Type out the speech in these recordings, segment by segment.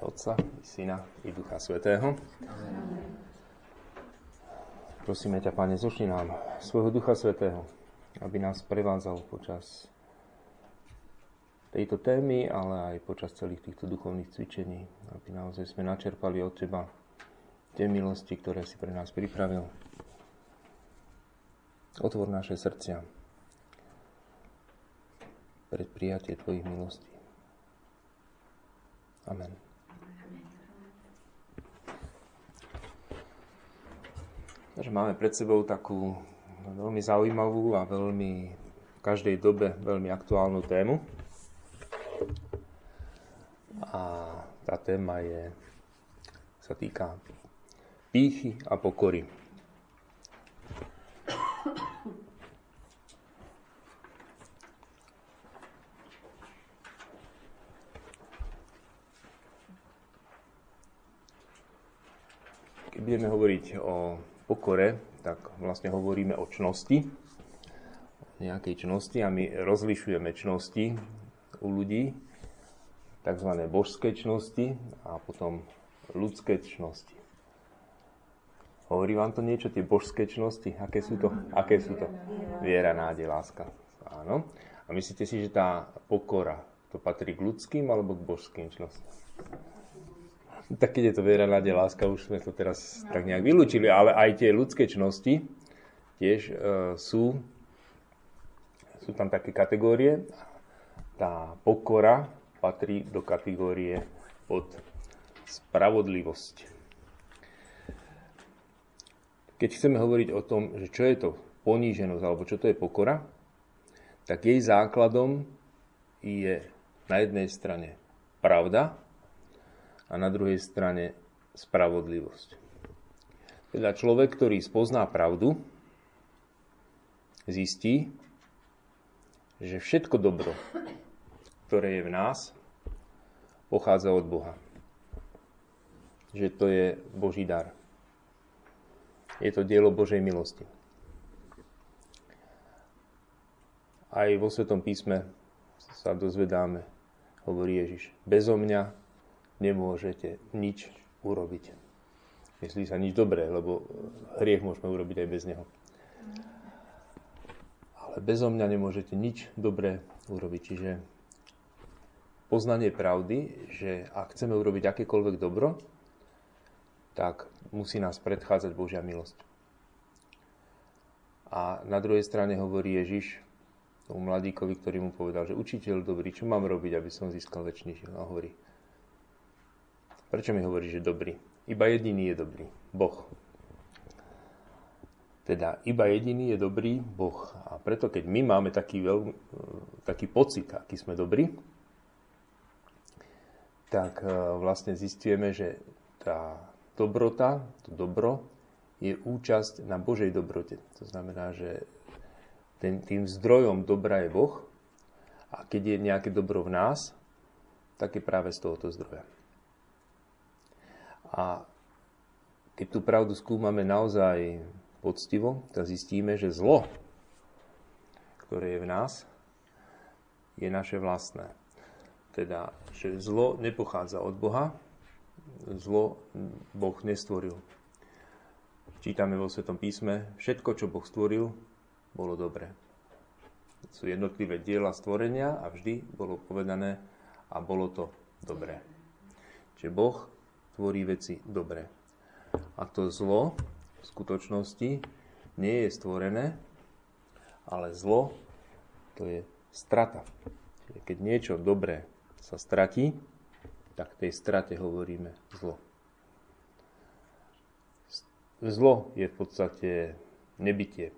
Otca, i Syna, i Ducha Svetého. Prosíme ťa, Pane, zošli nám svojho Ducha Svetého, aby nás prevádzal počas tejto témy, ale aj počas celých týchto duchovných cvičení, aby naozaj sme načerpali od Teba tie milosti, ktoré si pre nás pripravil. Otvor naše srdcia pred prijatie Tvojich milostí. Amen. Takže máme pred sebou takú veľmi zaujímavú a veľmi v každej dobe veľmi aktuálnu tému. A tá téma je, sa týka pýchy a pokory. Budeme hovoriť o pokore, tak vlastne hovoríme o čnosti, nejakej čnosti a my rozlišujeme čnosti u ľudí, tzv. božské čnosti a potom ľudské čnosti. Hovorí vám to niečo, tie božské čnosti? Aké sú to? Aké sú to? Viera, nádej, láska. Áno. A myslíte si, že tá pokora, to patrí k ľudským alebo k božským čnostom? Tak keď je to viera, nádej, láska, už sme to teraz tak nejak vylúčili, ale aj tie ľudské čnosti tiež e, sú, sú tam také kategórie. Tá pokora patrí do kategórie pod spravodlivosť. Keď chceme hovoriť o tom, že čo je to poníženosť alebo čo to je pokora, tak jej základom je na jednej strane pravda, a na druhej strane spravodlivosť. Teda človek, ktorý spozná pravdu, zistí, že všetko dobro, ktoré je v nás, pochádza od Boha. Že to je Boží dar. Je to dielo Božej milosti. Aj vo Svetom písme sa dozvedáme, hovorí Ježiš, bezo mňa nemôžete nič urobiť. Myslí sa nič dobré, lebo hriech môžeme urobiť aj bez neho. Ale bezo mňa nemôžete nič dobré urobiť. Čiže poznanie pravdy, že ak chceme urobiť akékoľvek dobro, tak musí nás predchádzať Božia milosť. A na druhej strane hovorí Ježiš tomu mladíkovi, ktorý mu povedal, že učiteľ dobrý, čo mám robiť, aby som získal väčší život? A hovorí, Prečo mi hovoríš, že dobrý? Iba jediný je dobrý. Boh. Teda iba jediný je dobrý Boh. A preto, keď my máme taký, veľ, taký pocit, aký sme dobrí, tak e, vlastne zistíme, že tá dobrota, to dobro, je účasť na Božej dobrote. To znamená, že ten, tým zdrojom dobra je Boh a keď je nejaké dobro v nás, tak je práve z tohoto zdroja. A keď tú pravdu skúmame naozaj poctivo, tak zistíme, že zlo, ktoré je v nás, je naše vlastné. Teda, že zlo nepochádza od Boha, zlo Boh nestvoril. Čítame vo Svetom písme, všetko, čo Boh stvoril, bolo dobré. Sú jednotlivé diela stvorenia a vždy bolo povedané a bolo to dobré. Čiže Boh tvorí veci dobre. A to zlo v skutočnosti nie je stvorené, ale zlo to je strata. Keď niečo dobré sa stratí, tak tej strate hovoríme zlo. Zlo je v podstate nebytie.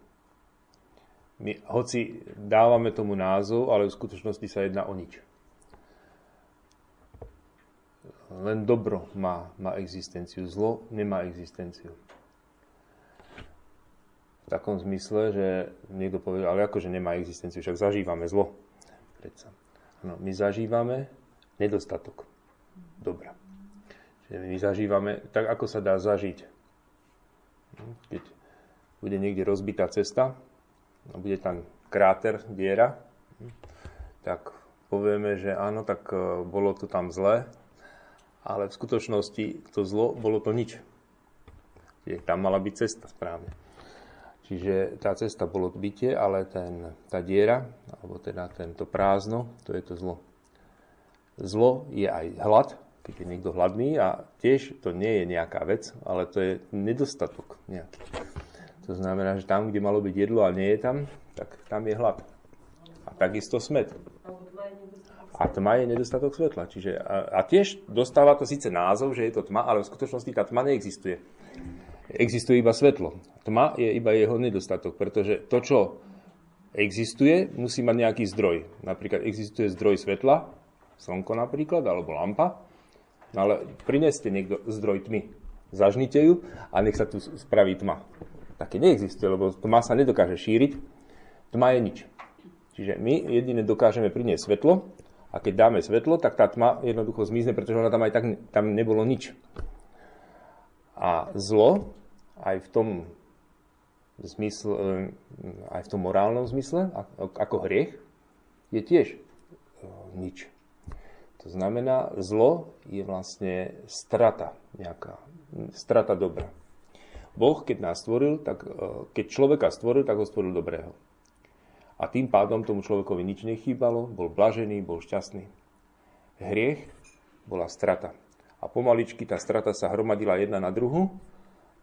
My, hoci dávame tomu názov, ale v skutočnosti sa jedná o nič len dobro má, má existenciu, zlo nemá existenciu. V takom zmysle, že niekto povie, ale akože nemá existenciu, však zažívame zlo. Predsa. Ano, my zažívame nedostatok dobra. Čiže my zažívame tak, ako sa dá zažiť. Keď bude niekde rozbitá cesta a bude tam kráter, diera, tak povieme, že áno, tak e, bolo to tam zle, ale v skutočnosti to zlo bolo to nič. Čiže tam mala byť cesta správne. Čiže tá cesta bolo bytie, ale ten, tá diera, alebo teda tento prázdno, to je to zlo. Zlo je aj hlad, keď je niekto hladný a tiež to nie je nejaká vec, ale to je nedostatok nejaký. To znamená, že tam, kde malo byť jedlo a nie je tam, tak tam je hlad. A takisto smet. A tma je nedostatok svetla. Čiže, a, a tiež dostáva to síce názov, že je to tma, ale v skutočnosti tá tma neexistuje. Existuje iba svetlo. Tma je iba jeho nedostatok, pretože to, čo existuje, musí mať nejaký zdroj. Napríklad existuje zdroj svetla, slnko napríklad, alebo lampa, no ale prineste niekto zdroj tmy. Zažnite ju a nech sa tu spraví tma. Také neexistuje, lebo tma sa nedokáže šíriť. Tma je nič. Čiže my jedine dokážeme priniesť svetlo a keď dáme svetlo, tak tá tma jednoducho zmizne, pretože ona tam aj tak tam nebolo nič. A zlo aj v tom zmysle, eh, aj v tom morálnom zmysle, ako hriech, je tiež eh, nič. To znamená, zlo je vlastne strata nejaká, strata dobra. Boh, keď nás stvoril, tak eh, keď človeka stvoril, tak ho stvoril dobrého. A tým pádom tomu človekovi nič nechýbalo, bol blažený, bol šťastný. Hriech bola strata. A pomaličky tá strata sa hromadila jedna na druhu,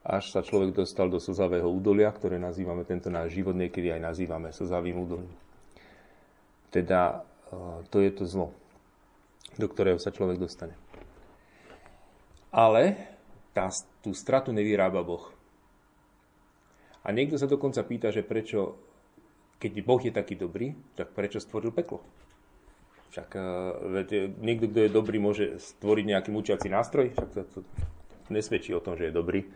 až sa človek dostal do slzavého údolia, ktoré nazývame tento náš život, niekedy aj nazývame slzavým údolím. Teda e, to je to zlo, do ktorého sa človek dostane. Ale tá, tú stratu nevyrába Boh. A niekto sa dokonca pýta, že prečo keď Boh je taký dobrý, tak prečo stvoril peklo? Však uh, viete, niekto, kto je dobrý, môže stvoriť nejaký mučiaci nástroj, však to, to nesvedčí o tom, že je dobrý.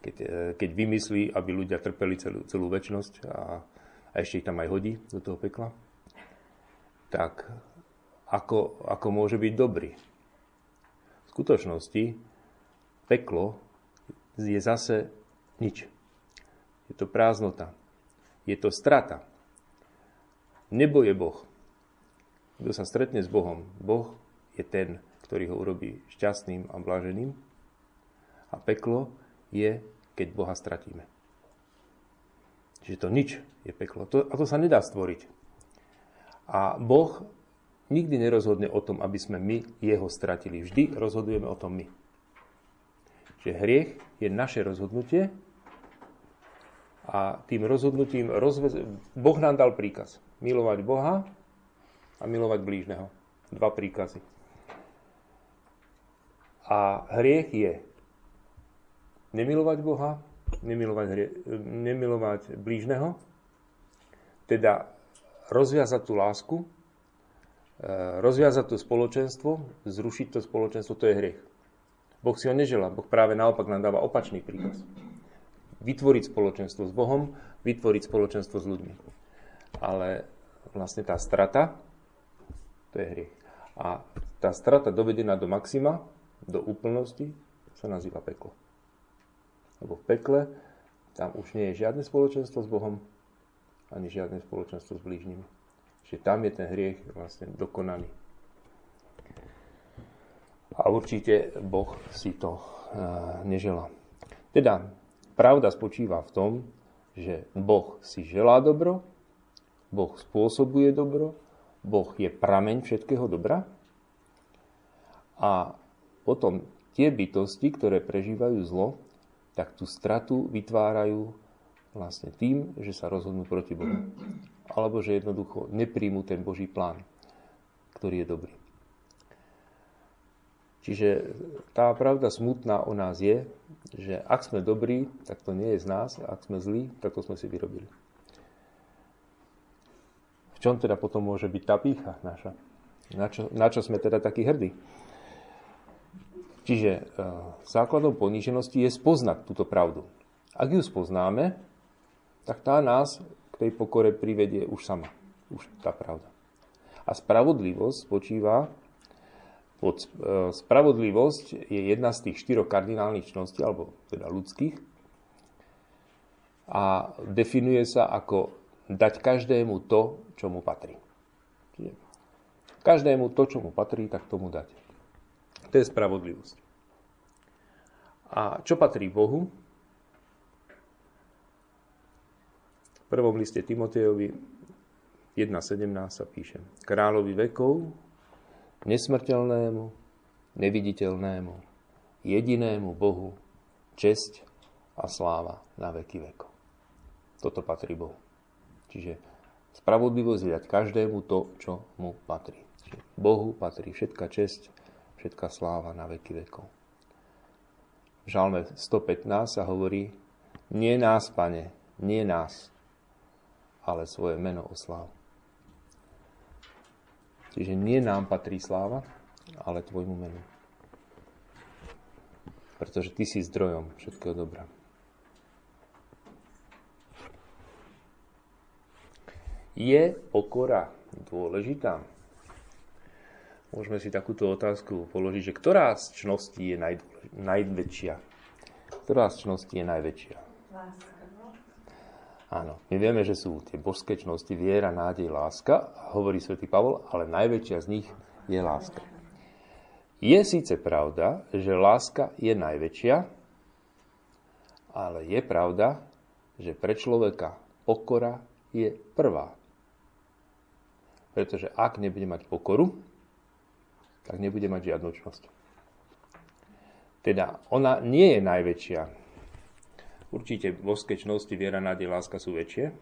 Keď, uh, keď vymyslí, aby ľudia trpeli celú, celú väčnosť a, a ešte ich tam aj hodí do toho pekla, tak ako, ako môže byť dobrý? V skutočnosti peklo je zase nič. Je to prázdnota. Je to strata. Nebo je Boh. Kto sa stretne s Bohom, Boh je ten, ktorý ho urobí šťastným a blaženým. A peklo je, keď Boha stratíme. Čiže to nič je peklo. To, a to sa nedá stvoriť. A Boh nikdy nerozhodne o tom, aby sme my jeho stratili. Vždy rozhodujeme o tom my. Čiže hriech je naše rozhodnutie a tým rozhodnutím rozvez... Boh nám dal príkaz milovať Boha a milovať blížneho. Dva príkazy. A hriech je nemilovať Boha, nemilovať, hrie, nemilovať blížneho, teda rozviazať tú lásku, e, rozviazať to spoločenstvo, zrušiť to spoločenstvo, to je hriech. Boh si ho neželá, Boh práve naopak nám dáva opačný príkaz. Vytvoriť spoločenstvo s Bohom, vytvoriť spoločenstvo s ľuďmi ale vlastne tá strata, to je hriech. A tá strata dovedená do maxima, do úplnosti, sa nazýva peklo. Lebo v pekle tam už nie je žiadne spoločenstvo s Bohom, ani žiadne spoločenstvo s blížnymi. Čiže tam je ten hriech vlastne dokonaný. A určite Boh si to uh, neželá. Teda pravda spočíva v tom, že Boh si želá dobro, Boh spôsobuje dobro, Boh je prameň všetkého dobra a potom tie bytosti, ktoré prežívajú zlo, tak tú stratu vytvárajú vlastne tým, že sa rozhodnú proti Bohu. Alebo že jednoducho nepríjmu ten Boží plán, ktorý je dobrý. Čiže tá pravda smutná o nás je, že ak sme dobrí, tak to nie je z nás, a ak sme zlí, tak to sme si vyrobili čom teda potom môže byť tá pícha naša? Na čo, na čo sme teda takí hrdí? Čiže e, základom poníženosti je spoznať túto pravdu. Ak ju spoznáme, tak tá nás k tej pokore privedie už sama. Už tá pravda. A spravodlivosť spočíva spravodlivosť je jedna z tých štyroch kardinálnych čností, alebo teda ľudských, a definuje sa ako dať každému to, čo mu patrí. Každému to, čo mu patrí, tak tomu dať. To je spravodlivosť. A čo patrí Bohu? V prvom liste Timotejovi 1.17 sa píše Kráľovi vekov, nesmrteľnému, neviditeľnému, jedinému Bohu, česť a sláva na veky vekov. Toto patrí Bohu. Čiže spravodlivosť je dať každému to, čo mu patrí. Čiže Bohu patrí všetka česť, všetka sláva na veky vekov. V žalme 115 sa hovorí, nie nás, pane, nie nás, ale svoje meno osláv. Čiže nie nám patrí sláva, ale tvojmu menu. Pretože ty si zdrojom všetkého dobra. Je pokora dôležitá? Môžeme si takúto otázku položiť, že ktorá z čností je najdôlež- najväčšia? Ktorá z čností je najväčšia? Láska. Áno, my vieme, že sú tie božské čnosti viera, nádej, láska, hovorí svätý Pavol, ale najväčšia z nich je láska. Je síce pravda, že láska je najväčšia, ale je pravda, že pre človeka pokora je prvá. Pretože ak nebude mať pokoru, tak nebude mať žiadnu čnosť. Teda ona nie je najväčšia. Určite božské čnosti, viera, nádej, láska sú väčšie.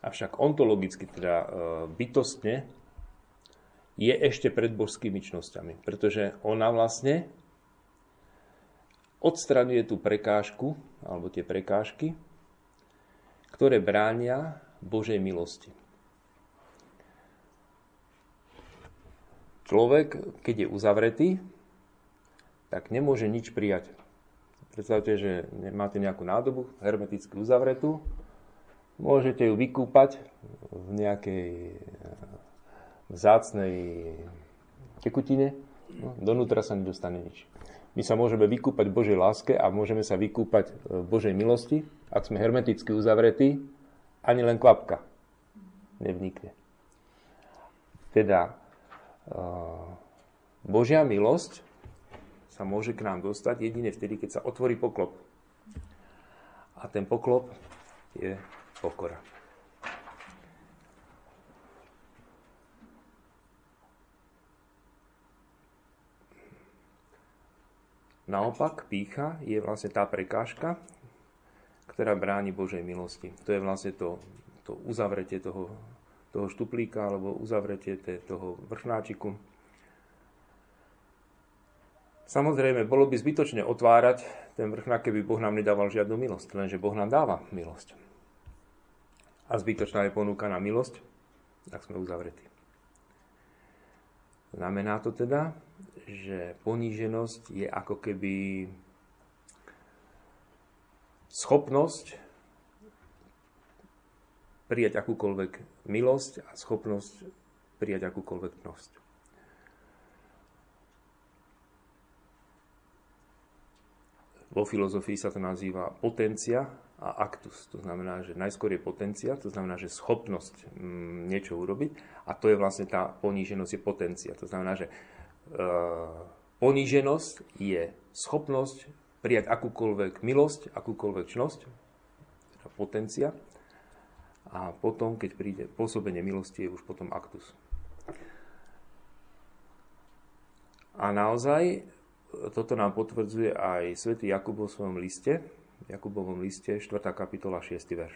Avšak ontologicky, teda e, bytostne, je ešte pred božskými čnosťami. Pretože ona vlastne odstraňuje tú prekážku, alebo tie prekážky, ktoré bránia Božej milosti. Človek, keď je uzavretý, tak nemôže nič prijať. Predstavte, že máte nejakú nádobu hermeticky uzavretú, môžete ju vykúpať v nejakej eh, vzácnej tekutine, no, donútra sa nedostane nič. My sa môžeme vykúpať v Božej láske a môžeme sa vykúpať v Božej milosti, ak sme hermeticky uzavretí, ani len kvapka nevnikne. Teda Božia milosť sa môže k nám dostať jedine vtedy, keď sa otvorí poklop. A ten poklop je pokora. Naopak, pícha je vlastne tá prekážka, ktorá bráni Božej milosti. To je vlastne to, to uzavretie toho toho štuplíka alebo uzavretie toho vrchnáčiku. Samozrejme, bolo by zbytočne otvárať ten vrchnák, keby Boh nám nedával žiadnu milosť, lenže Boh nám dáva milosť. A zbytočná je ponúkaná milosť, tak sme uzavretí. Znamená to teda, že poníženosť je ako keby schopnosť prijať akúkoľvek milosť a schopnosť prijať akúkoľvek pnosť. Vo filozofii sa to nazýva potencia a actus. To znamená, že najskôr je potencia, to znamená, že schopnosť mm, niečo urobiť a to je vlastne tá poníženosť, je potencia. To znamená, že e, poníženosť je schopnosť prijať akúkoľvek milosť, akúkoľvek čnosť, teda potencia, a potom, keď príde pôsobenie milosti, je už potom aktus. A naozaj toto nám potvrdzuje aj svätý Jakub vo svojom liste, Jakubovom liste, 4. kapitola, 6. verš.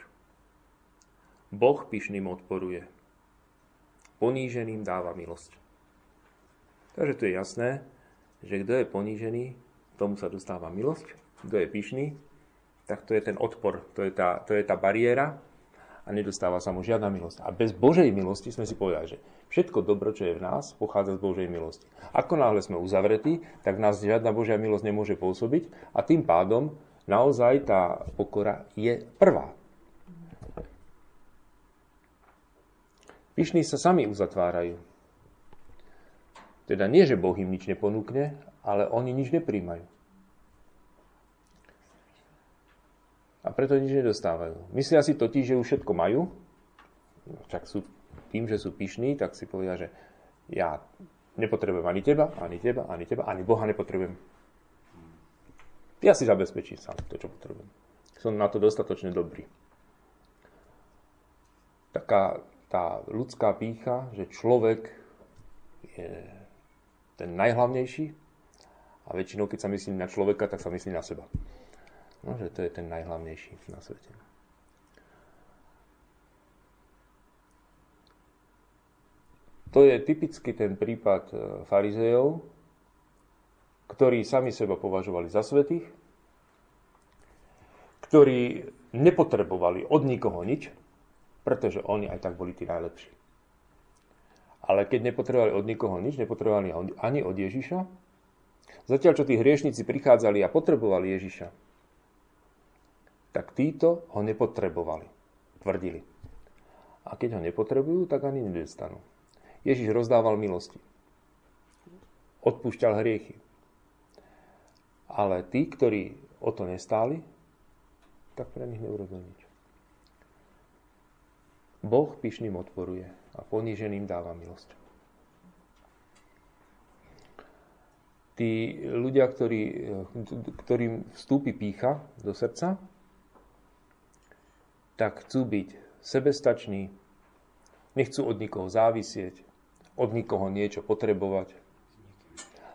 Boh pyšným odporuje, poníženým dáva milosť. Takže tu je jasné, že kto je ponížený, tomu sa dostáva milosť. Kto je pyšný, tak to je ten odpor, to je tá, to je tá bariéra, a nedostáva sa mu žiadna milosť. A bez Božej milosti sme si povedali, že všetko dobro, čo je v nás, pochádza z Božej milosti. Ako náhle sme uzavretí, tak nás žiadna Božia milosť nemôže pôsobiť a tým pádom naozaj tá pokora je prvá. Pyšní sa sami uzatvárajú. Teda nie, že Boh im nič neponúkne, ale oni nič nepríjmajú. a preto nič nedostávajú. Myslia si totiž, že už všetko majú, však sú, tým, že sú pyšní, tak si povedia, že ja Nepotrebujem ani teba, ani teba, ani teba, ani Boha nepotrebujem. Ja si zabezpečím sám to, čo potrebujem. Som na to dostatočne dobrý. Taká tá ľudská pícha, že človek je ten najhlavnejší a väčšinou, keď sa myslí na človeka, tak sa myslí na seba. No, že to je ten najhlavnejší na svete. To je typicky ten prípad e, farizejov, ktorí sami seba považovali za svetých, ktorí nepotrebovali od nikoho nič, pretože oni aj tak boli tí najlepší. Ale keď nepotrebovali od nikoho nič, nepotrebovali ani od Ježiša, zatiaľ čo tí hriešnici prichádzali a potrebovali Ježiša, tak títo ho nepotrebovali, tvrdili. A keď ho nepotrebujú, tak ani nedostanú. Ježiš rozdával milosti. Odpúšťal hriechy. Ale tí, ktorí o to nestáli, tak pre nich neurobil nič. Boh pyšným odporuje a poníženým dáva milosť. Tí ľudia, ktorí, ktorým vstúpi pícha do srdca, tak chcú byť sebestační, nechcú od nikoho závisieť, od nikoho niečo potrebovať.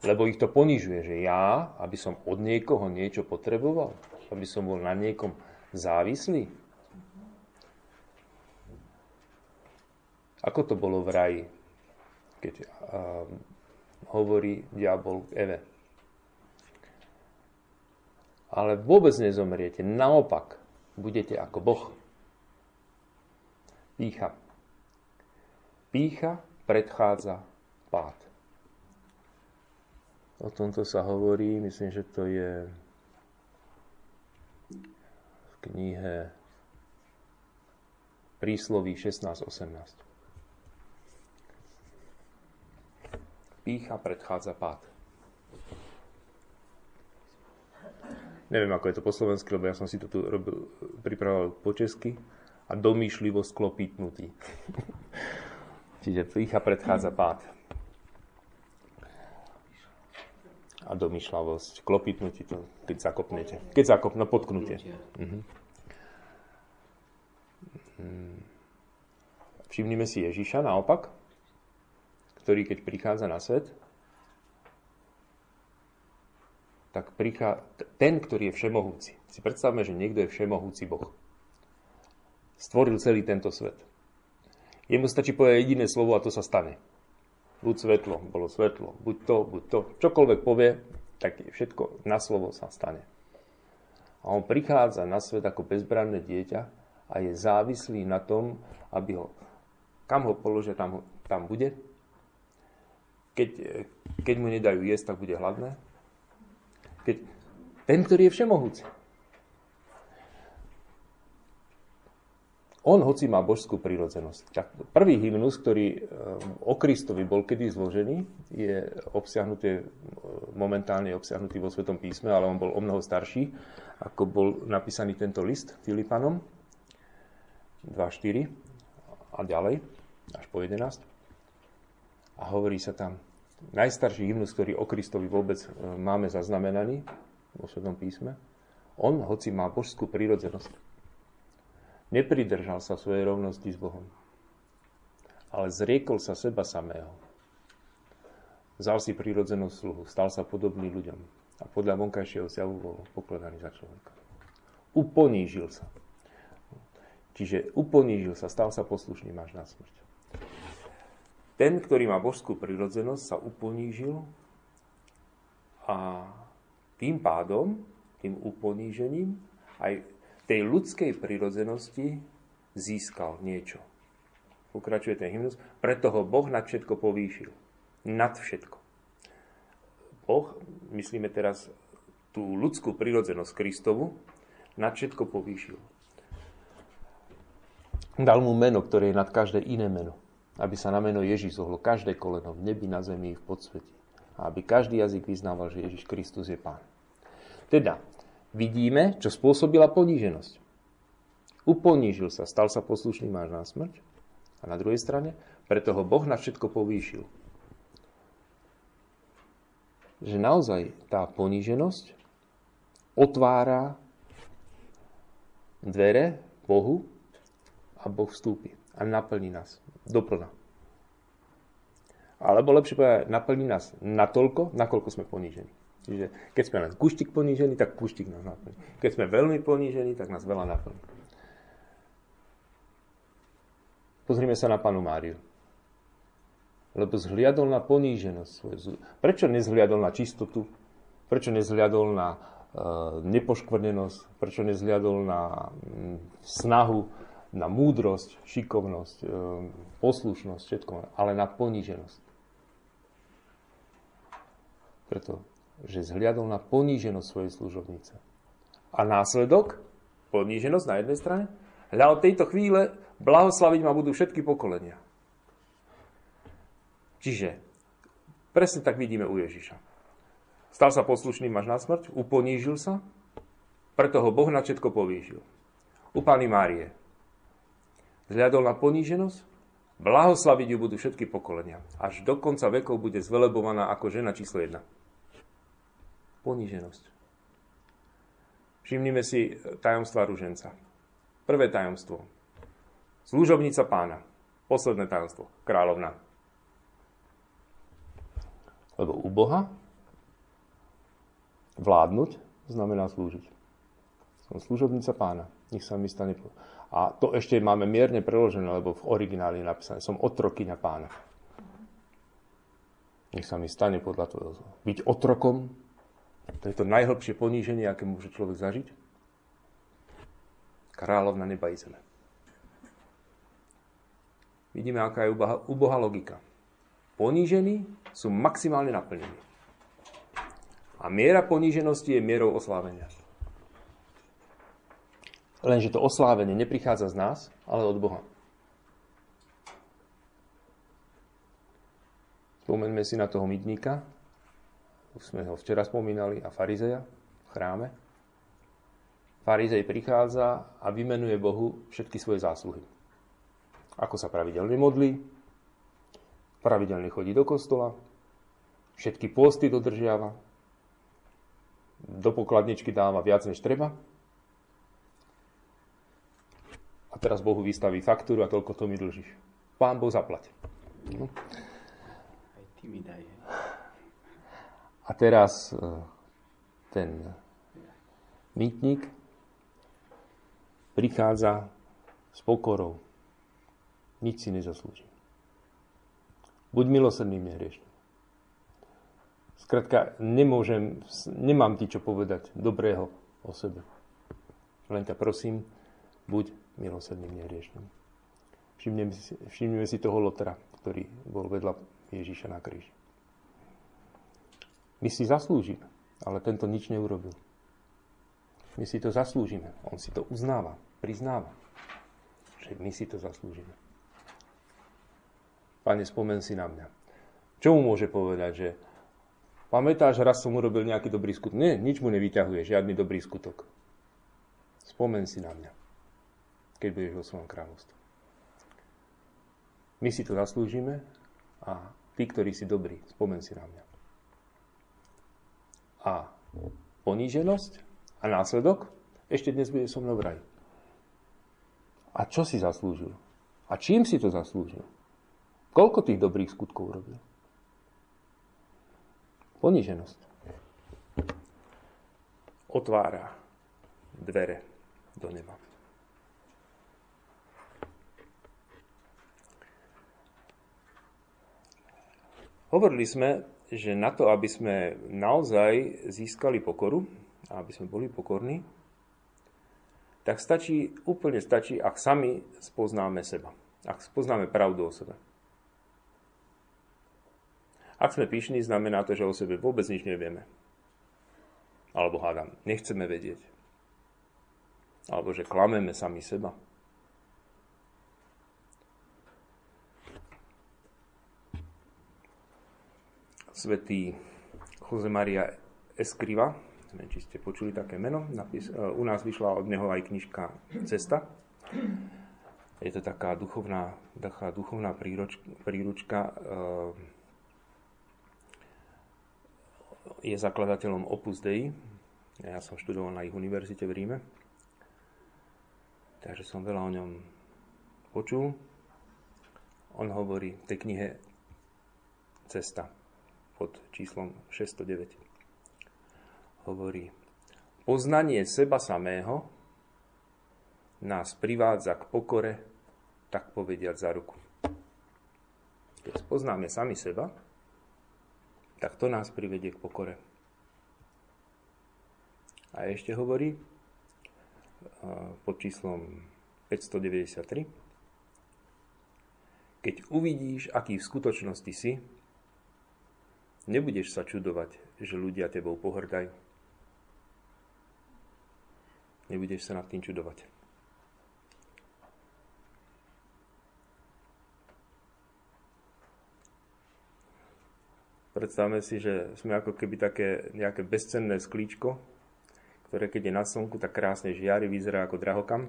Lebo ich to ponižuje, že ja, aby som od niekoho niečo potreboval, aby som bol na niekom závislý. Ako to bolo v raji, keď uh, hovorí diabol Eve. Ale vôbec nezomriete. Naopak, budete ako Boh. Pícha. Pícha predchádza pád. O tomto sa hovorí, myslím, že to je v knihe Prísloví 16.18. Pícha predchádza pád. Neviem, ako je to po slovensky, lebo ja som si to tu robil, pripravoval po česky a domýšlivo sklopítnutý. Čiže pícha predchádza pád. A domýšľavosť, klopitnutie to, keď zakopnete. Keď zakop, no potknutie. Mhm. Mm. Všimnime si Ježiša naopak, ktorý keď prichádza na svet, tak prichá, ten, ktorý je všemohúci. Si predstavme, že niekto je všemohúci Boh. Stvoril celý tento svet. Jemu stačí povedať jediné slovo a to sa stane. Buď svetlo, bolo svetlo, buď to, buď to. Čokoľvek povie, tak všetko na slovo sa stane. A on prichádza na svet ako bezbranné dieťa a je závislý na tom, aby ho, kam ho položia, tam, tam bude. Keď, keď mu nedajú jesť, tak bude hladné. Keď, ten, ktorý je všemohúci. On, hoci má božskú prírodzenosť. Tak prvý hymnus, ktorý e, o Kristovi bol kedy zložený, je obsiahnutý, e, momentálne obsiahnutý vo Svetom písme, ale on bol o mnoho starší, ako bol napísaný tento list Filipanom 2.4 a ďalej, až po 11. A hovorí sa tam, najstarší hymnus, ktorý o Kristovi vôbec e, máme zaznamenaný vo Svetom písme, on, hoci má božskú prírodzenosť, Nepridržal sa svojej rovnosti s Bohom, ale zriekol sa seba samého. Vzal si prírodzenú sluhu, stal sa podobný ľuďom a podľa vonkajšieho zjavu bol pokladaný za človeka. Uponížil sa. Čiže uponížil sa, stal sa poslušným až na smrť. Ten, ktorý má božskú prírodzenosť, sa uponížil a tým pádom, tým uponížením, aj tej ľudskej prirodzenosti získal niečo. Pokračuje ten hymnus. Preto ho Boh nad všetko povýšil. Nad všetko. Boh, myslíme teraz tú ľudskú prirodzenosť Kristovu, nad všetko povýšil. Dal mu meno, ktoré je nad každé iné meno. Aby sa na meno Ježíš zohlo každé koleno v nebi, na zemi i v podsveti. A aby každý jazyk vyznával, že Ježíš Kristus je Pán. Teda, vidíme, čo spôsobila poníženosť. Uponížil sa, stal sa poslušným až na smrť. A na druhej strane, preto ho Boh na všetko povýšil. že naozaj tá poníženosť otvára dvere Bohu a Boh vstúpi a naplní nás doplna. Alebo lepšie povedať, naplní nás natoľko, nakoľko sme ponížení. Čiže keď sme len kuštik ponížení, tak kuštik nás naplní. Keď sme veľmi ponížení, tak nás veľa naplní. Pozrime sa na panu Máriu. Lebo zhliadol na poníženosť svoju. Prečo nezhliadol na čistotu? Prečo nezhliadol na uh, nepoškvrnenosť? Prečo nezhliadol na um, snahu na múdrosť, šikovnosť, e, poslušnosť, všetko, ale na poníženosť. Preto, že zhliadol na poníženosť svojej služobnice. A následok, poníženosť na jednej strane, hľa od tejto chvíle blahoslaviť ma budú všetky pokolenia. Čiže, presne tak vidíme u Ježiša. Stal sa poslušným až na smrť, uponížil sa, preto ho Boh na všetko povýšil. U Pány Márie Zhľadol na poníženosť? Blahoslaviť ju budú všetky pokolenia. Až do konca vekov bude zvelebovaná ako žena číslo 1. Poníženosť. Všimnime si tajomstva ruženca. Prvé tajomstvo. Služobnica pána. Posledné tajomstvo. Kráľovna. Lebo u Boha vládnuť znamená slúžiť. Som služobnica pána. Nech sa mi stane. A to ešte máme mierne preložené, lebo v origináli je napísané, som otrokyňa pána. Nech sa mi stane podľa toho. Byť otrokom, to je to najhlbšie poníženie, aké môže človek zažiť. Kráľovna neba i zeme. Vidíme, aká je ubohá logika. Ponížení sú maximálne naplnení. A miera poníženosti je mierou oslávenia. Lenže to oslávenie neprichádza z nás, ale od Boha. Spomeňme si na toho mytníka, už sme ho včera spomínali, a farizeja v chráme. Farizej prichádza a vymenuje Bohu všetky svoje zásluhy. Ako sa pravidelne modlí, pravidelne chodí do kostola, všetky posty dodržiava, do pokladničky dáva viac než treba, a teraz Bohu vystaví faktúru a toľko to mi dlžíš. Pán Boh zaplať. No. Aj ty mi daj. A teraz e, ten mýtnik prichádza s pokorou. Nič si nezaslúži. Buď milosrdný nehriešný. Skrátka, nemôžem, nemám ti čo povedať dobrého o sebe. Len ťa prosím, buď milosrdným nehriešným. Všimneme si, všimneme si toho Lotra, ktorý bol vedľa Ježíša na kríži. My si zaslúžime, ale tento nič neurobil. My si to zaslúžime. On si to uznáva, priznáva, že my si to zaslúžime. Pane, spomen si na mňa. Čo mu môže povedať, že pamätáš, raz som urobil nejaký dobrý skutok? Nie, nič mu nevyťahuje, žiadny dobrý skutok. Spomen si na mňa keď budeš vo svojom kráľovstve. My si to zaslúžime a ty, ktorý si dobrý, spomen si na mňa. A poníženosť a následok ešte dnes bude so mnou v raji. A čo si zaslúžil? A čím si to zaslúžil? Koľko tých dobrých skutkov urobil? Poníženosť. Otvára dvere do neba. Hovorili sme, že na to, aby sme naozaj získali pokoru, aby sme boli pokorní, tak stačí, úplne stačí, ak sami spoznáme seba. Ak spoznáme pravdu o sebe. Ak sme pyšní, znamená to, že o sebe vôbec nič nevieme. Alebo hádam, nechceme vedieť. Alebo že klameme sami seba. Svetý Jose Maria Escriva, neviem, či ste počuli také meno, napis, e, u nás vyšla od neho aj knižka Cesta. Je to taká duchovná, taká duchovná príručka, príručka je zakladateľom Opus Dei. Ja som študoval na ich univerzite v Ríme. Takže som veľa o ňom počul. On hovorí v tej knihe Cesta pod číslom 609. Hovorí, poznanie seba samého nás privádza k pokore, tak povediať za ruku. Keď poznáme sami seba, tak to nás privedie k pokore. A ešte hovorí pod číslom 593, keď uvidíš, aký v skutočnosti si, nebudeš sa čudovať, že ľudia tebou pohrdajú. Nebudeš sa nad tým čudovať. Predstavme si, že sme ako keby také nejaké bezcenné sklíčko, ktoré keď je na slnku, tak krásne žiari, vyzerá ako drahokam.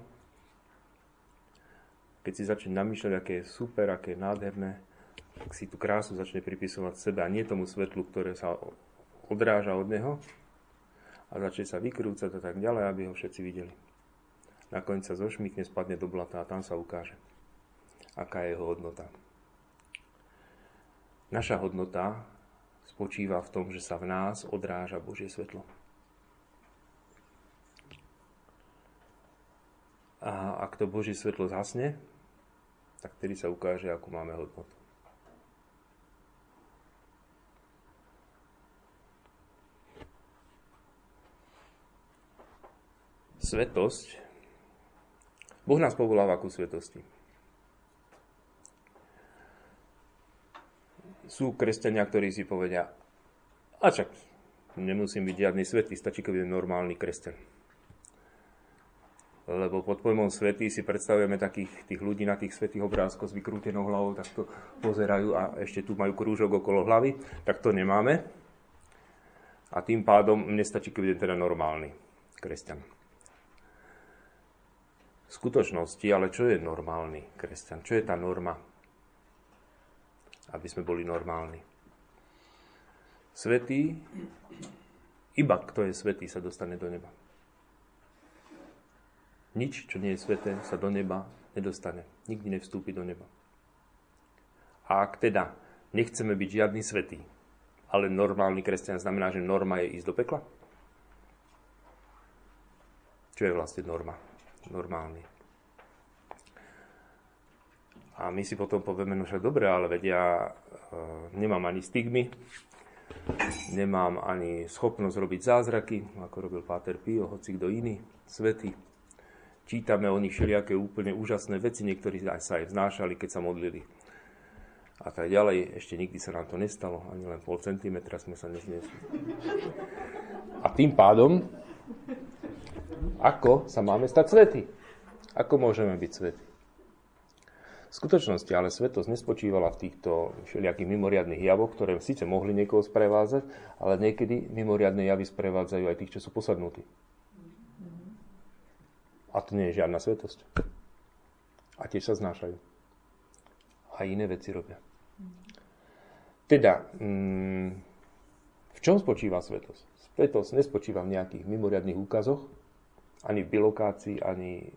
Keď si začne namýšľať, aké je super, aké je nádherné, tak si tú krásu začne pripisovať sebe a nie tomu svetlu, ktoré sa odráža od neho a začne sa vykrúcať a tak ďalej, aby ho všetci videli. Nakoniec sa zošmykne, spadne do blata a tam sa ukáže, aká je jeho hodnota. Naša hodnota spočíva v tom, že sa v nás odráža Božie svetlo. A ak to Božie svetlo zasne, tak tedy sa ukáže, akú máme hodnotu. Svetosť. Boh nás povoláva ku svetosti. sú kresťania, ktorí si povedia, a čak nemusím byť žiadny svetý, stačí, keď je normálny kresťan. Lebo pod pojmom svetý si predstavujeme takých tých ľudí na tých svetých obrázkoch s vykrútenou hlavou, tak to pozerajú a ešte tu majú krúžok okolo hlavy, tak to nemáme. A tým pádom mne stačí, keď je teda normálny kresťan. Skutočnosti, ale čo je normálny kresťan? Čo je tá norma? aby sme boli normálni. Svetý, iba kto je svetý, sa dostane do neba. Nič, čo nie je sveté, sa do neba nedostane. Nikdy nevstúpi do neba. A ak teda nechceme byť žiadny svetý, ale normálny kresťan znamená, že norma je ísť do pekla? Čo je vlastne norma? Normálny. A my si potom povieme, no však dobre, ale vedia, ja e, nemám ani stigmy, nemám ani schopnosť robiť zázraky, ako robil Páter Pio, hoci kto iný, svety. Čítame o nich všelijaké úplne úžasné veci, niektorí sa aj vznášali, keď sa modlili. A tak ďalej, ešte nikdy sa nám to nestalo, ani len pol centimetra sme sa nezniesli. A tým pádom, ako sa máme stať svety? Ako môžeme byť svety? V skutočnosti ale svetosť nespočívala v týchto všelijakých mimoriadných javoch, ktoré síce mohli niekoho sprevázať, ale niekedy mimoriadne javy sprevádzajú aj tých, čo sú posadnutí. A to nie je žiadna svetosť. A tiež sa znášajú. A iné veci robia. Teda, mm, v čom spočíva svetosť? Svetosť nespočíva v nejakých mimoriadných úkazoch, ani v bilokácii, ani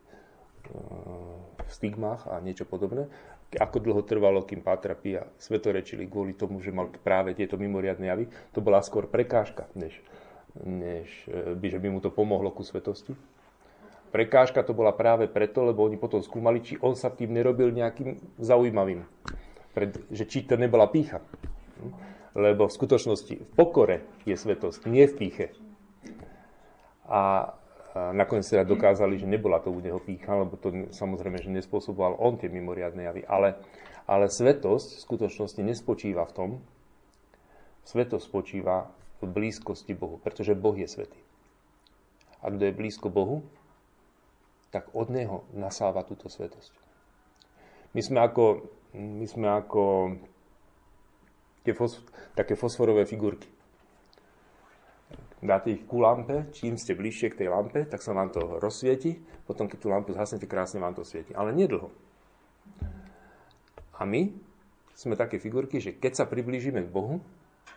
v stigmách a niečo podobné. Ako dlho trvalo, kým Pátra Pia svetorečili kvôli tomu, že mal práve tieto mimoriadne javy, to bola skôr prekážka, než, než e, by, že by mu to pomohlo ku svetosti. Prekážka to bola práve preto, lebo oni potom skúmali, či on sa tým nerobil nejakým zaujímavým. Pred, že či to nebola pícha. Lebo v skutočnosti v pokore je svetosť, nie v píche. A nakoniec teda dokázali, že nebola to u neho pícha, lebo to samozrejme, že nespôsoboval on tie mimoriadne javy. Ale, ale svetosť v skutočnosti nespočíva v tom, svetosť spočíva v blízkosti Bohu, pretože Boh je svetý. A kto je blízko Bohu, tak od Neho nasáva túto svetosť. My sme ako, my sme ako tie fos, také fosforové figurky dáte ich ku lampe, čím ste bližšie k tej lampe, tak sa vám to rozsvieti, potom keď tú lampu zhasnete, krásne vám to svieti. Ale nedlho. A my sme také figurky, že keď sa priblížime k Bohu,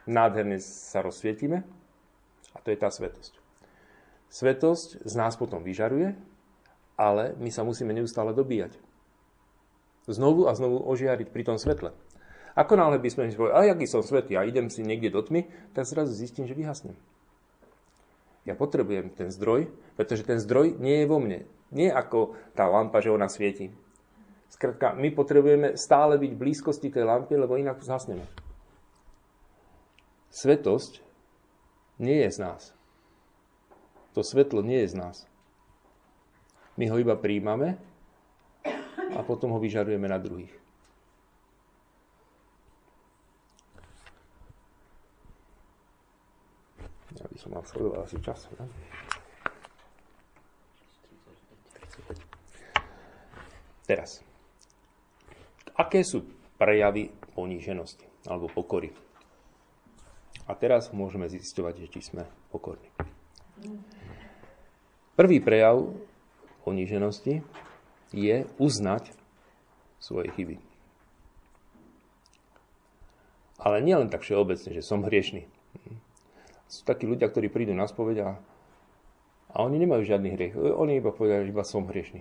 nádherne sa rozsvietime A to je tá svetosť. Svetosť z nás potom vyžaruje, ale my sa musíme neustále dobíjať. Znovu a znovu ožiariť pri tom svetle. Ako náhle by sme povedali, a aký som svetý a idem si niekde do tmy, tak zrazu zistím, že vyhasnem. Ja potrebujem ten zdroj, pretože ten zdroj nie je vo mne. Nie ako tá lampa, že ona svieti. Skrátka, my potrebujeme stále byť v blízkosti tej lampy, lebo inak zhasneme. Svetosť nie je z nás. To svetlo nie je z nás. My ho iba príjmame a potom ho vyžarujeme na druhých. Ja by som mal sledoval asi čas. Ne? Teraz. Aké sú prejavy poníženosti alebo pokory? A teraz môžeme zistovať, či sme pokorní. Prvý prejav poníženosti je uznať svoje chyby. Ale nie len tak všeobecne, že som hriešný. Sú takí ľudia, ktorí prídu na spoveď a, a oni nemajú žiadny hriech. Oni iba povedali, že iba som hriešný.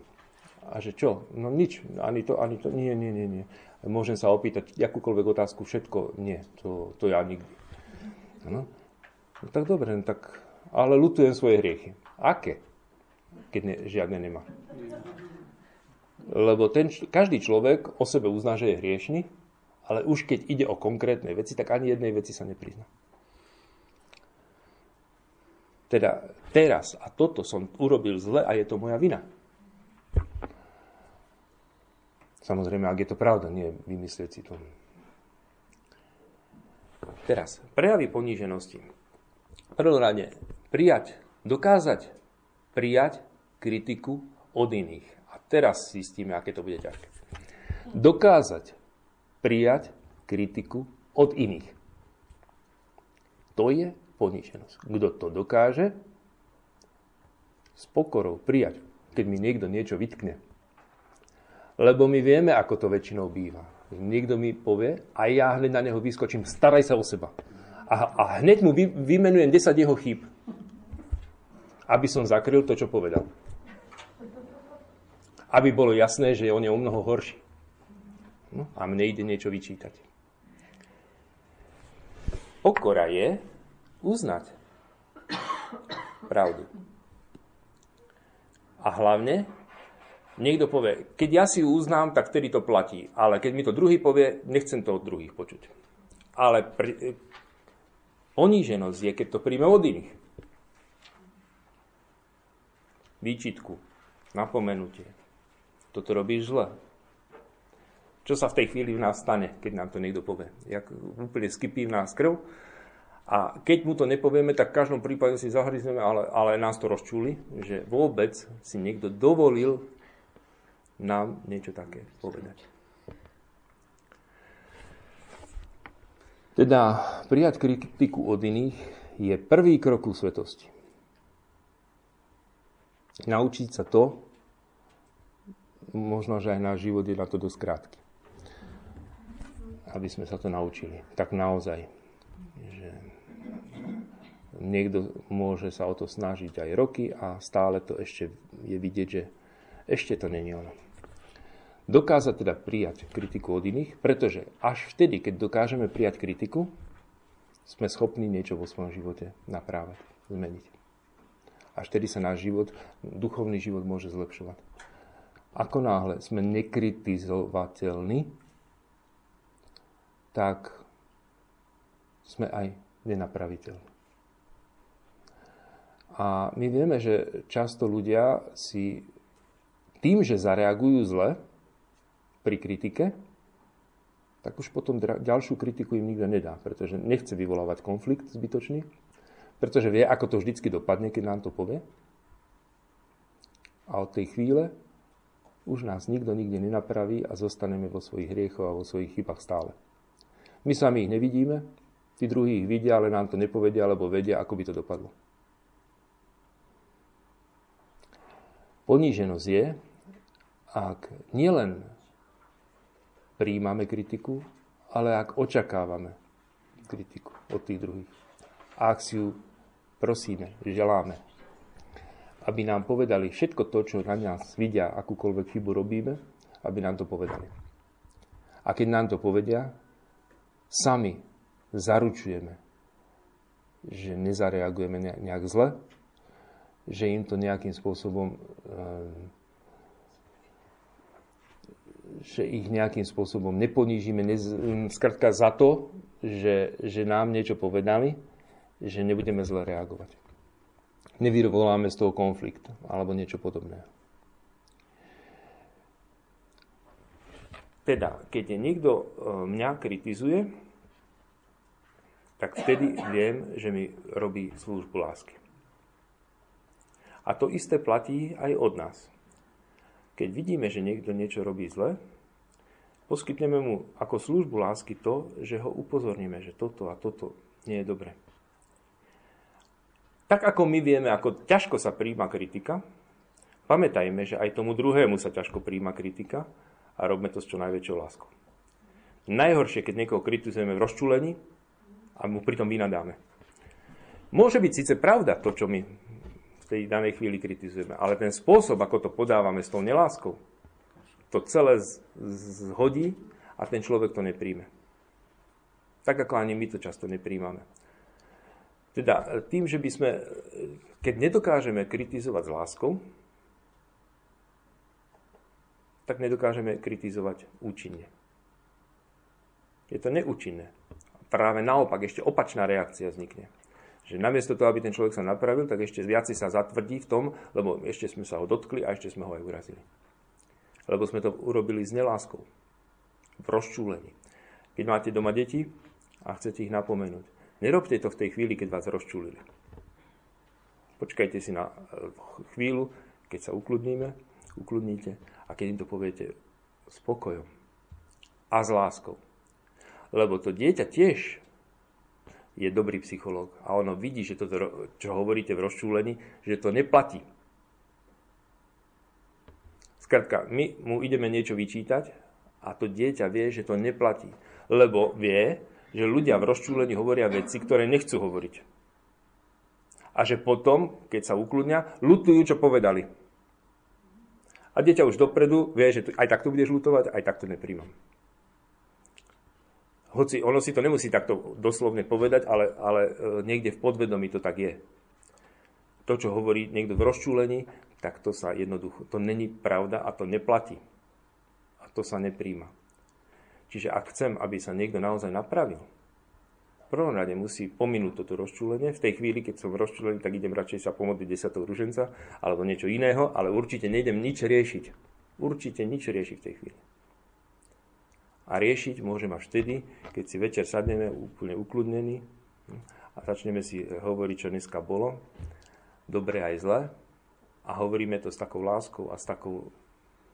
A že čo? No nič, ani to, ani to, nie, nie, nie, nie. Môžem sa opýtať akúkoľvek otázku, všetko, nie, to, to ja nikdy. No. no tak dobre, no tak, ale lutujem svoje hriechy. Aké? Keď ne, žiadne nemá. Lebo ten, každý človek o sebe uzná, že je hriešný, ale už keď ide o konkrétne veci, tak ani jednej veci sa neprizná. Teda teraz a toto som urobil zle a je to moja vina. Samozrejme, ak je to pravda, nie vymyslieť si to. Teraz, prejavy poníženosti. Prvom rade, prijať, dokázať prijať kritiku od iných. A teraz zistíme, aké to bude ťažké. Dokázať prijať kritiku od iných. To je poníženosť. Kto to dokáže, s pokorou prijať, keď mi niekto niečo vytkne. Lebo my vieme, ako to väčšinou býva. Niekto mi povie a ja hneď na neho vyskočím, staraj sa o seba. A, a hneď mu vy, vymenujem 10 jeho chýb, aby som zakryl to, čo povedal. Aby bolo jasné, že on je o mnoho horší. No, a mne ide niečo vyčítať. Pokora je, uznať pravdu. A hlavne, niekto povie, keď ja si ju uznám, tak vtedy to platí. Ale keď mi to druhý povie, nechcem to od druhých počuť. Ale pri, poníženosť je, keď to príjme od iných. Výčitku, napomenutie. Toto robíš zle. Čo sa v tej chvíli v nás stane, keď nám to niekto povie? Jak úplne skypí v nás krv, a keď mu to nepovieme, tak v každom prípade si zahryzneme, ale, ale nás to rozčuli, že vôbec si niekto dovolil nám niečo také povedať. Teda prijať kritiku od iných je prvý krok ku svetosti. Naučiť sa to, možno, že aj náš život je na to dosť krátky. Aby sme sa to naučili. Tak naozaj niekto môže sa o to snažiť aj roky a stále to ešte je vidieť, že ešte to není ono. Dokázať teda prijať kritiku od iných, pretože až vtedy, keď dokážeme prijať kritiku, sme schopní niečo vo svojom živote naprávať, zmeniť. Až vtedy sa náš život, duchovný život môže zlepšovať. Ako náhle sme nekritizovateľní, tak sme aj nenapraviteľní. A my vieme, že často ľudia si tým, že zareagujú zle pri kritike, tak už potom ďalšiu kritiku im nikto nedá, pretože nechce vyvolávať konflikt zbytočný, pretože vie, ako to vždycky dopadne, keď nám to povie. A od tej chvíle už nás nikto nikde nenapraví a zostaneme vo svojich hriechoch a vo svojich chybách stále. My sami ich nevidíme, tí druhí ich vidia, ale nám to nepovedia, alebo vedia, ako by to dopadlo. Poníženosť je, ak nielen príjmame kritiku, ale ak očakávame kritiku od tých druhých. A ak si ju prosíme, želáme, aby nám povedali všetko to, čo na nás vidia, akúkoľvek chybu robíme, aby nám to povedali. A keď nám to povedia, sami zaručujeme, že nezareagujeme nejak zle, že im to nejakým spôsobom ehm, že ich nejakým spôsobom neponížime, nez, skratka za to, že, že nám niečo povedali, že nebudeme zle reagovať. Nevyvoláme z toho konflikt alebo niečo podobné. Teda, keď niekto e, mňa kritizuje, tak vtedy viem, že mi robí službu lásky. A to isté platí aj od nás. Keď vidíme, že niekto niečo robí zle, poskytneme mu ako službu lásky to, že ho upozorníme, že toto a toto nie je dobré. Tak ako my vieme, ako ťažko sa príjma kritika, pamätajme, že aj tomu druhému sa ťažko príjma kritika a robme to s čo najväčšou láskou. Najhoršie, keď niekoho kritizujeme v rozčulení a mu pritom vynadáme. Môže byť síce pravda to, čo my tej danej chvíli kritizujeme. Ale ten spôsob, ako to podávame s tou neláskou, to celé zhodí a ten človek to nepríjme. Tak ako ani my to často nepríjmame. Teda tým, že by sme, keď nedokážeme kritizovať s láskou, tak nedokážeme kritizovať účinne. Je to neúčinné. Práve naopak, ešte opačná reakcia vznikne. Že namiesto toho, aby ten človek sa napravil, tak ešte viac sa zatvrdí v tom, lebo ešte sme sa ho dotkli a ešte sme ho aj urazili. Lebo sme to urobili s neláskou. V rozčúlení. Keď máte doma deti a chcete ich napomenúť, nerobte to v tej chvíli, keď vás rozčúlili. Počkajte si na e, chvíľu, keď sa ukludníme, ukludníte a keď im to poviete spokojom a s láskou. Lebo to dieťa tiež je dobrý psychológ a ono vidí, že to, čo hovoríte v rozčúlení, že to neplatí. Skrátka, my mu ideme niečo vyčítať a to dieťa vie, že to neplatí. Lebo vie, že ľudia v rozčúlení hovoria veci, ktoré nechcú hovoriť. A že potom, keď sa ukludnia, lutujú, čo povedali. A dieťa už dopredu vie, že aj takto budeš lutovať, aj takto nepríjmam hoci ono si to nemusí takto doslovne povedať, ale, ale e, niekde v podvedomí to tak je. To, čo hovorí niekto v rozčúlení, tak to sa jednoducho, to není pravda a to neplatí. A to sa nepríjma. Čiže ak chcem, aby sa niekto naozaj napravil, v prvom rade musí pominúť toto rozčúlenie. V tej chvíli, keď som rozčúlený, tak idem radšej sa pomodliť desatou ruženca alebo niečo iného, ale určite nejdem nič riešiť. Určite nič riešiť v tej chvíli. A riešiť môžem až vtedy, keď si večer sadneme úplne ukludnení a začneme si hovoriť, čo dneska bolo, dobre aj zle, a hovoríme to s takou láskou a s takou,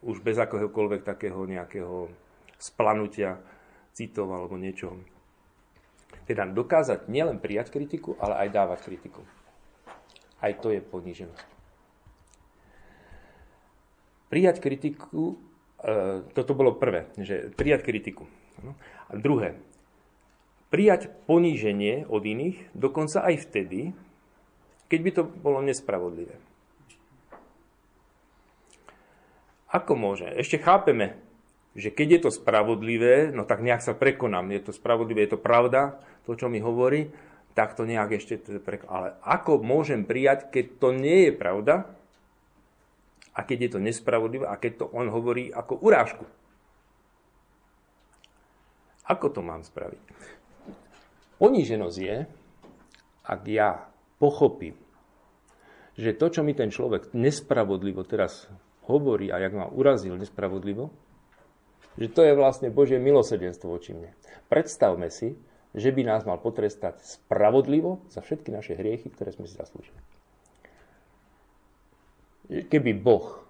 už bez akéhokoľvek takého nejakého splanutia citov alebo niečoho. Teda dokázať nielen prijať kritiku, ale aj dávať kritiku. Aj to je poníženosť. Prijať kritiku toto bolo prvé, že prijať kritiku. A druhé, prijať poníženie od iných, dokonca aj vtedy, keď by to bolo nespravodlivé. Ako môže? Ešte chápeme, že keď je to spravodlivé, no tak nejak sa prekonám. Je to spravodlivé, je to pravda, to, čo mi hovorí, tak to nejak ešte... Ale ako môžem prijať, keď to nie je pravda, a keď je to nespravodlivé a keď to on hovorí ako urážku. Ako to mám spraviť? Poníženosť je, ak ja pochopím, že to, čo mi ten človek nespravodlivo teraz hovorí a jak ma urazil nespravodlivo, že to je vlastne Božie milosedenstvo voči mne. Predstavme si, že by nás mal potrestať spravodlivo za všetky naše hriechy, ktoré sme si zaslúžili keby Boh,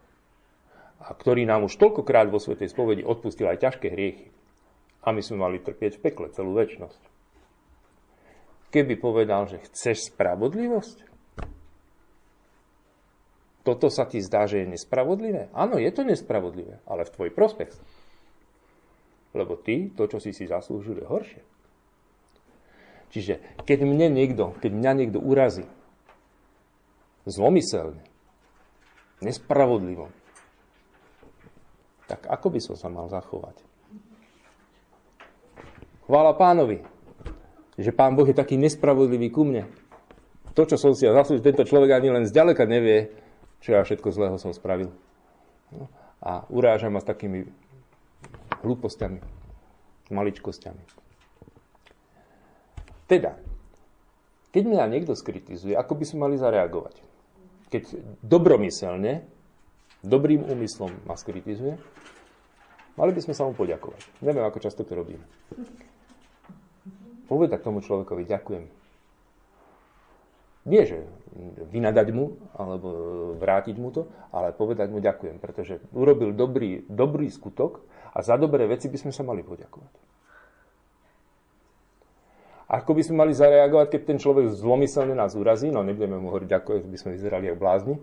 ktorý nám už toľkokrát vo Svetej spovedi odpustil aj ťažké hriechy, a my sme mali trpieť v pekle celú väčnosť, keby povedal, že chceš spravodlivosť, toto sa ti zdá, že je nespravodlivé? Áno, je to nespravodlivé, ale v tvoj prospech. Lebo ty, to, čo si si zaslúžil, je horšie. Čiže keď mne niekto, keď mňa niekto urazí, zlomyselne, nespravodlivo, tak ako by som sa mal zachovať? Chvála pánovi, že pán Boh je taký nespravodlivý ku mne. To, čo som si ja zaslúžil, tento človek ani len zďaleka nevie, čo ja všetko zlého som spravil. No, a uráža ma s takými hlúpostiami, maličkosťami. Teda, keď mňa niekto skritizuje, ako by sme mali zareagovať? Keď dobromyselne, dobrým úmyslom ma skritizuje, mali by sme sa mu poďakovať. Neviem, ako často to robíme. Povedať tomu človekovi ďakujem. Nie, že vynadať mu, alebo vrátiť mu to, ale povedať mu ďakujem, pretože urobil dobrý, dobrý skutok a za dobré veci by sme sa mali poďakovať. Ako by sme mali zareagovať, keď ten človek zlomyselne nás urazí? No nebudeme mu hovoriť, ako by sme vyzerali ako blázni.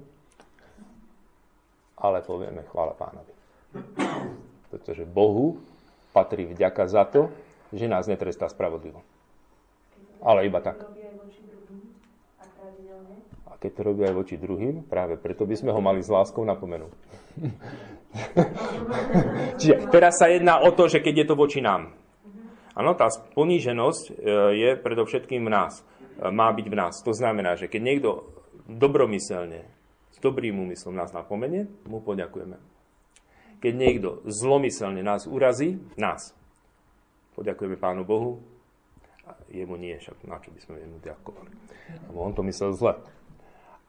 Ale povieme, chvála pánovi. Pretože Bohu patrí vďaka za to, že nás netrestá spravodlivo. Ale iba tak. A keď to robí aj voči druhým, práve preto by sme ho mali s láskou napomenúť. Čiže teraz sa jedná o to, že keď je to voči nám. Áno, tá poníženosť e, je predovšetkým v nás. E, má byť v nás. To znamená, že keď niekto dobromyselne, s dobrým úmyslom nás napomenie, mu poďakujeme. Keď niekto zlomyselne nás urazí, nás. Poďakujeme Pánu Bohu, a jemu nie, však na čo by sme jemu ďakovali. Lebo on to myslel zle.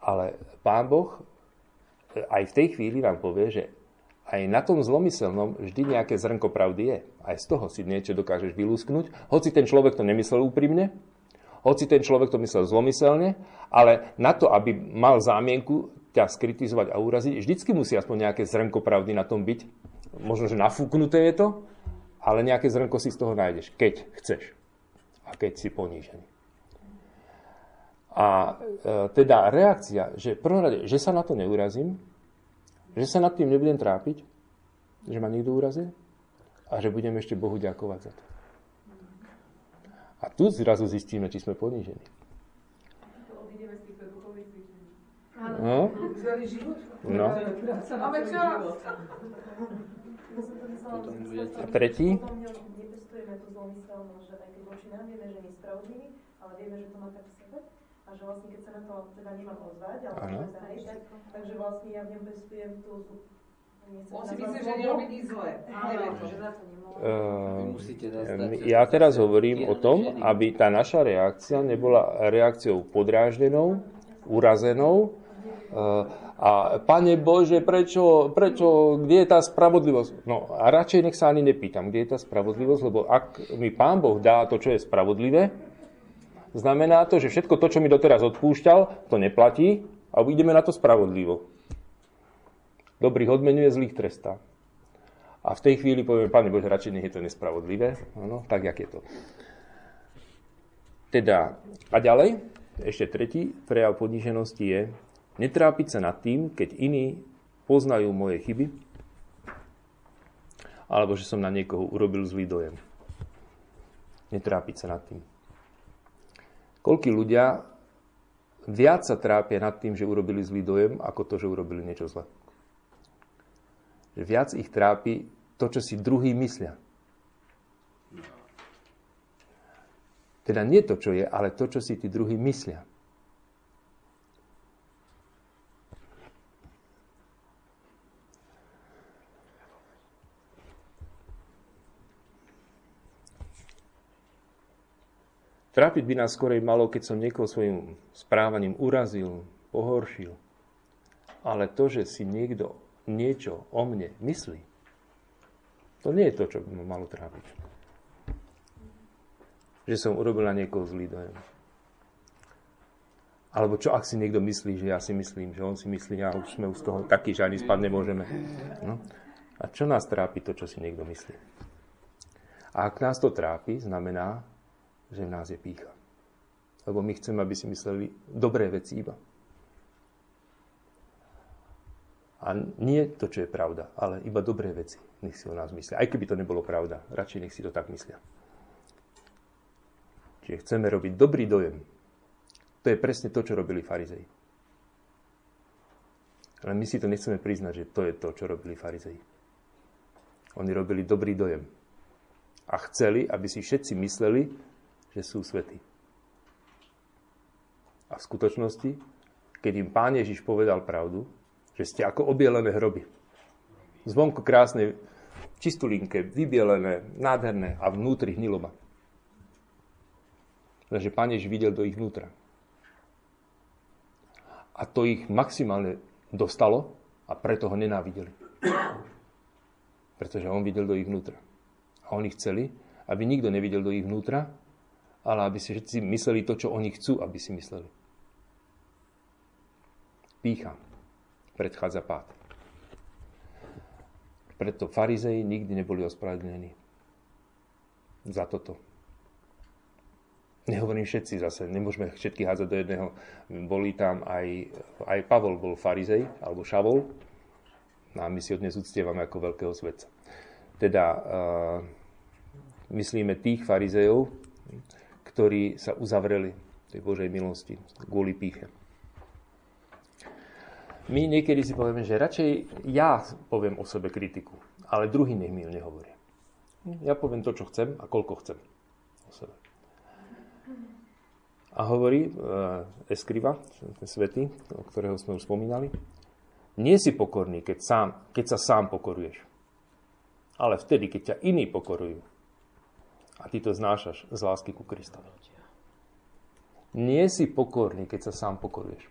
Ale Pán Boh e, aj v tej chvíli nám povie, že aj na tom zlomyselnom vždy nejaké zrnko pravdy je. Aj z toho si niečo dokážeš vylúsknuť, hoci ten človek to nemyslel úprimne, hoci ten človek to myslel zlomyselne, ale na to, aby mal zámienku ťa skritizovať a uraziť, vždycky musí aspoň nejaké zrnko pravdy na tom byť. Možno, že nafúknuté je to, ale nejaké zrnko si z toho nájdeš, keď chceš a keď si ponížený. A e, teda reakcia, že prvom že sa na to neurazím, že sa nad tým nebudem trápiť, že ma niekto urazí a že budem ešte Bohu ďakovať za to. A tu zrazu zistíme, či sme ponížení. No? No. A tretí? ale vieme, že to má tak v sebe a že vlastne keď sa na to teda nemám ozvať, ale hejtať, takže vlastne ja v ňom pestujem tú on si myslí, že nerobí nič zlé. Uh, ja teraz hovorím o tom, aby tá naša reakcia nebola reakciou podráždenou, urazenou. Uh, a Pane Bože, prečo, prečo, kde je tá spravodlivosť? No a radšej nech sa ani nepýtam, kde je tá spravodlivosť, lebo ak mi Pán Boh dá to, čo je spravodlivé, znamená to, že všetko to, čo mi doteraz odpúšťal, to neplatí a ideme na to spravodlivo. Dobrých odmenuje, zlých trestá. A v tej chvíli povieme, Pane Bože, radšej nech je to nespravodlivé. Ano, tak, jak je to. Teda, a ďalej, ešte tretí prejav poníženosti je netrápiť sa nad tým, keď iní poznajú moje chyby, alebo že som na niekoho urobil zlý dojem. Netrápiť sa nad tým. Koľkí ľudia viac sa trápia nad tým, že urobili zlý dojem, ako to, že urobili niečo zlé. Že viac ich trápi to, čo si druhý myslia. Teda nie to, čo je, ale to, čo si tí druhí myslia. Trápiť by nás skorej malo, keď som niekoho svojim správaním urazil, pohoršil. Ale to, že si niekto niečo o mne myslí, to nie je to, čo by ma malo trápiť. Že som urobil na niekoho zlý dojem. Alebo čo, ak si niekto myslí, že ja si myslím, že on si myslí, a už sme už z toho takí, že ani spať nemôžeme. No. A čo nás trápi to, čo si niekto myslí? A ak nás to trápi, znamená, že v nás je pícha. Lebo my chceme, aby si mysleli dobré veci iba. A nie to, čo je pravda, ale iba dobré veci. Nech si o nás myslia. Aj keby to nebolo pravda, radšej nech si to tak myslia. Čiže chceme robiť dobrý dojem. To je presne to, čo robili farizei. Ale my si to nechceme priznať, že to je to, čo robili farizei. Oni robili dobrý dojem. A chceli, aby si všetci mysleli, že sú svetí. A v skutočnosti, keď im Pán Ježiš povedal pravdu, že ste ako obielené hroby. Zvonko krásne, čistulinké, vybielené, nádherné a vnútri hniloba. Takže Pán Ježiš videl do ich vnútra. A to ich maximálne dostalo a preto ho nenávideli. Pretože on videl do ich vnútra. A oni chceli, aby nikto nevidel do ich vnútra, ale aby si všetci mysleli to, čo oni chcú, aby si mysleli. Pícha predchádza pád. Preto farizei nikdy neboli ospravedlnení za toto. Nehovorím všetci zase, nemôžeme všetky hádzať do jedného. Boli tam aj, aj Pavol bol farizej, alebo šavol, a my si ho dnes uctievame ako veľkého svetca. Teda uh, myslíme tých farizejov, ktorí sa uzavreli tej Božej milosti kvôli píche. My niekedy si povieme, že radšej ja poviem o sebe kritiku, ale druhý nech mi ju nehovorí. Ja poviem to, čo chcem a koľko chcem o sebe. A hovorí uh, Eskriva, ten svetý, o ktorého sme už spomínali, nie si pokorný, keď, sám, keď sa sám pokoruješ. Ale vtedy, keď ťa iní pokorujú. A ty to znášaš z lásky ku Kristovi. Nie si pokorný, keď sa sám pokoruješ.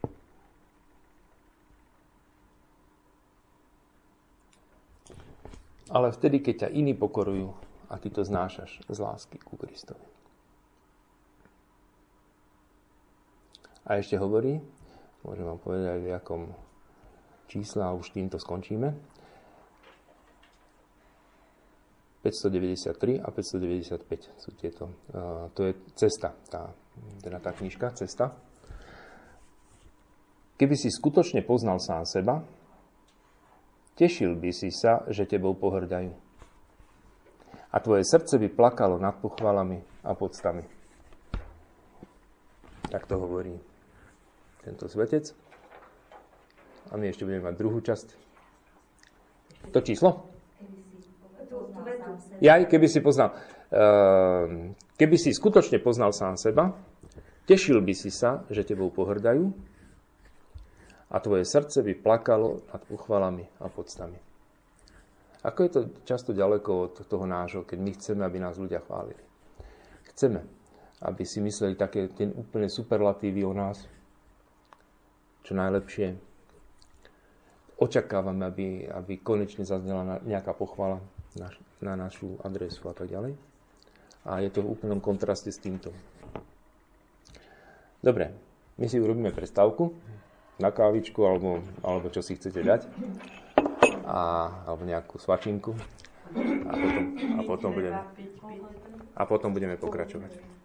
Ale vtedy, keď ťa iní pokorujú a ty to znášaš z lásky ku Kristovi. A ešte hovorí, môžem vám povedať v jakom čísle a už týmto skončíme. 593 a 595 sú tieto. To je cesta, tá, teda tá knižka, cesta. Keby si skutočne poznal sám seba, tešil by si sa, že tebou pohrdajú. A tvoje srdce by plakalo nad pochvalami a podstami. Tak to hovorí tento svetec. A my ešte budeme mať druhú časť. To číslo? Ja, keby si poznal. Ehm, keby si skutočne poznal sám seba, tešil by si sa, že tebou pohrdajú a tvoje srdce by plakalo nad pochvalami a podstami. Ako je to často ďaleko od toho nášho, keď my chceme, aby nás ľudia chválili. Chceme, aby si mysleli také tie úplne superlatívy o nás, čo najlepšie. Očakávame, aby, aby konečne zaznela nejaká pochvala na našu adresu a tak ďalej. A je to v úplnom kontraste s týmto. Dobre, my si urobíme prestávku na kávičku alebo, alebo čo si chcete dať. A, alebo nejakú svačinku. A potom, a potom, budeme, a potom budeme pokračovať.